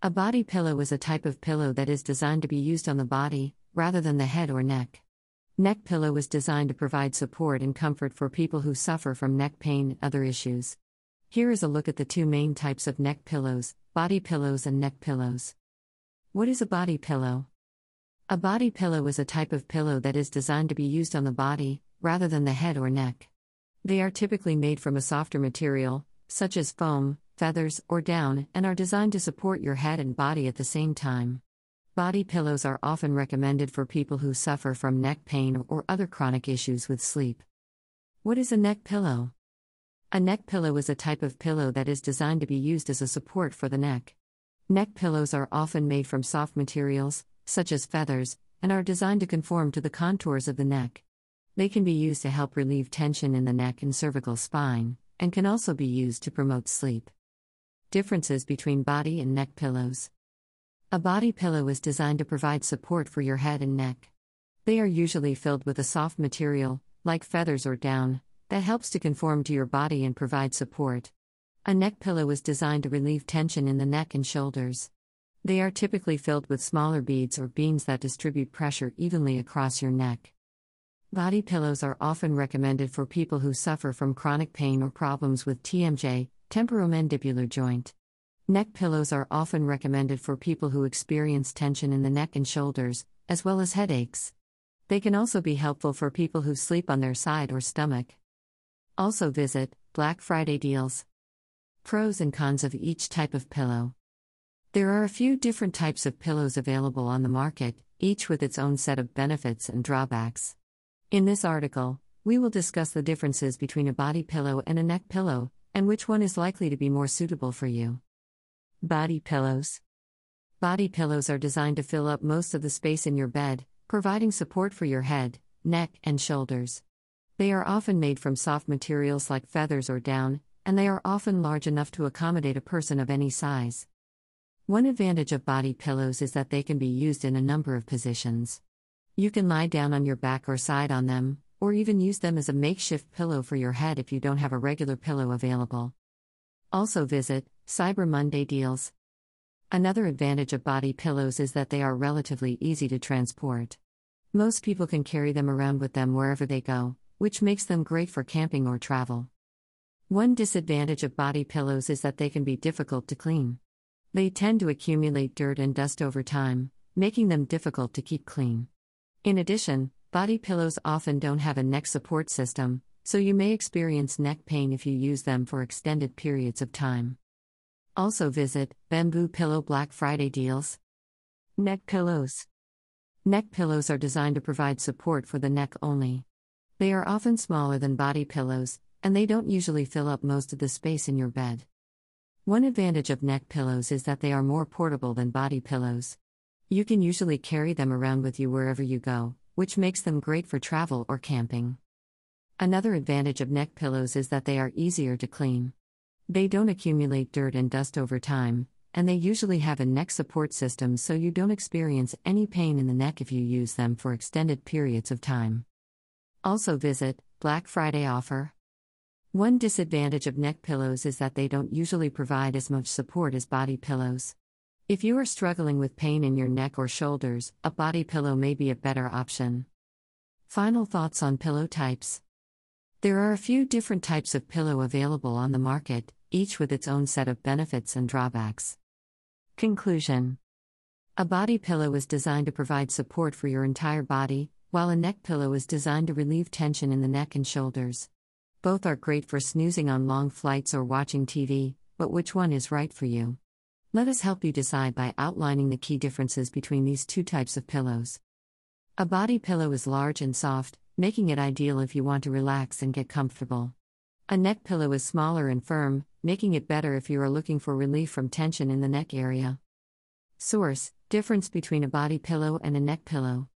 A body pillow is a type of pillow that is designed to be used on the body, rather than the head or neck. Neck pillow is designed to provide support and comfort for people who suffer from neck pain and other issues. Here is a look at the two main types of neck pillows body pillows and neck pillows. What is a body pillow? A body pillow is a type of pillow that is designed to be used on the body, rather than the head or neck. They are typically made from a softer material, such as foam, feathers, or down, and are designed to support your head and body at the same time. Body pillows are often recommended for people who suffer from neck pain or other chronic issues with sleep. What is a neck pillow? A neck pillow is a type of pillow that is designed to be used as a support for the neck. Neck pillows are often made from soft materials, such as feathers, and are designed to conform to the contours of the neck. They can be used to help relieve tension in the neck and cervical spine, and can also be used to promote sleep. Differences between body and neck pillows. A body pillow is designed to provide support for your head and neck. They are usually filled with a soft material, like feathers or down, that helps to conform to your body and provide support. A neck pillow is designed to relieve tension in the neck and shoulders. They are typically filled with smaller beads or beans that distribute pressure evenly across your neck. Body pillows are often recommended for people who suffer from chronic pain or problems with TMJ, temporomandibular joint. Neck pillows are often recommended for people who experience tension in the neck and shoulders, as well as headaches. They can also be helpful for people who sleep on their side or stomach. Also visit Black Friday deals. Pros and cons of each type of pillow. There are a few different types of pillows available on the market, each with its own set of benefits and drawbacks. In this article, we will discuss the differences between a body pillow and a neck pillow, and which one is likely to be more suitable for you. Body pillows. Body pillows are designed to fill up most of the space in your bed, providing support for your head, neck, and shoulders. They are often made from soft materials like feathers or down, and they are often large enough to accommodate a person of any size. One advantage of body pillows is that they can be used in a number of positions. You can lie down on your back or side on them, or even use them as a makeshift pillow for your head if you don't have a regular pillow available. Also visit Cyber Monday deals. Another advantage of body pillows is that they are relatively easy to transport. Most people can carry them around with them wherever they go, which makes them great for camping or travel. One disadvantage of body pillows is that they can be difficult to clean. They tend to accumulate dirt and dust over time, making them difficult to keep clean. In addition, body pillows often don't have a neck support system, so you may experience neck pain if you use them for extended periods of time. Also visit Bamboo Pillow Black Friday deals. Neck pillows. Neck pillows are designed to provide support for the neck only. They are often smaller than body pillows, and they don't usually fill up most of the space in your bed. One advantage of neck pillows is that they are more portable than body pillows. You can usually carry them around with you wherever you go, which makes them great for travel or camping. Another advantage of neck pillows is that they are easier to clean. They don't accumulate dirt and dust over time, and they usually have a neck support system so you don't experience any pain in the neck if you use them for extended periods of time. Also visit Black Friday offer. One disadvantage of neck pillows is that they don't usually provide as much support as body pillows. If you are struggling with pain in your neck or shoulders, a body pillow may be a better option. Final thoughts on pillow types. There are a few different types of pillow available on the market, each with its own set of benefits and drawbacks. Conclusion A body pillow is designed to provide support for your entire body, while a neck pillow is designed to relieve tension in the neck and shoulders. Both are great for snoozing on long flights or watching TV, but which one is right for you? Let us help you decide by outlining the key differences between these two types of pillows. A body pillow is large and soft, making it ideal if you want to relax and get comfortable. A neck pillow is smaller and firm, making it better if you are looking for relief from tension in the neck area. Source Difference between a body pillow and a neck pillow.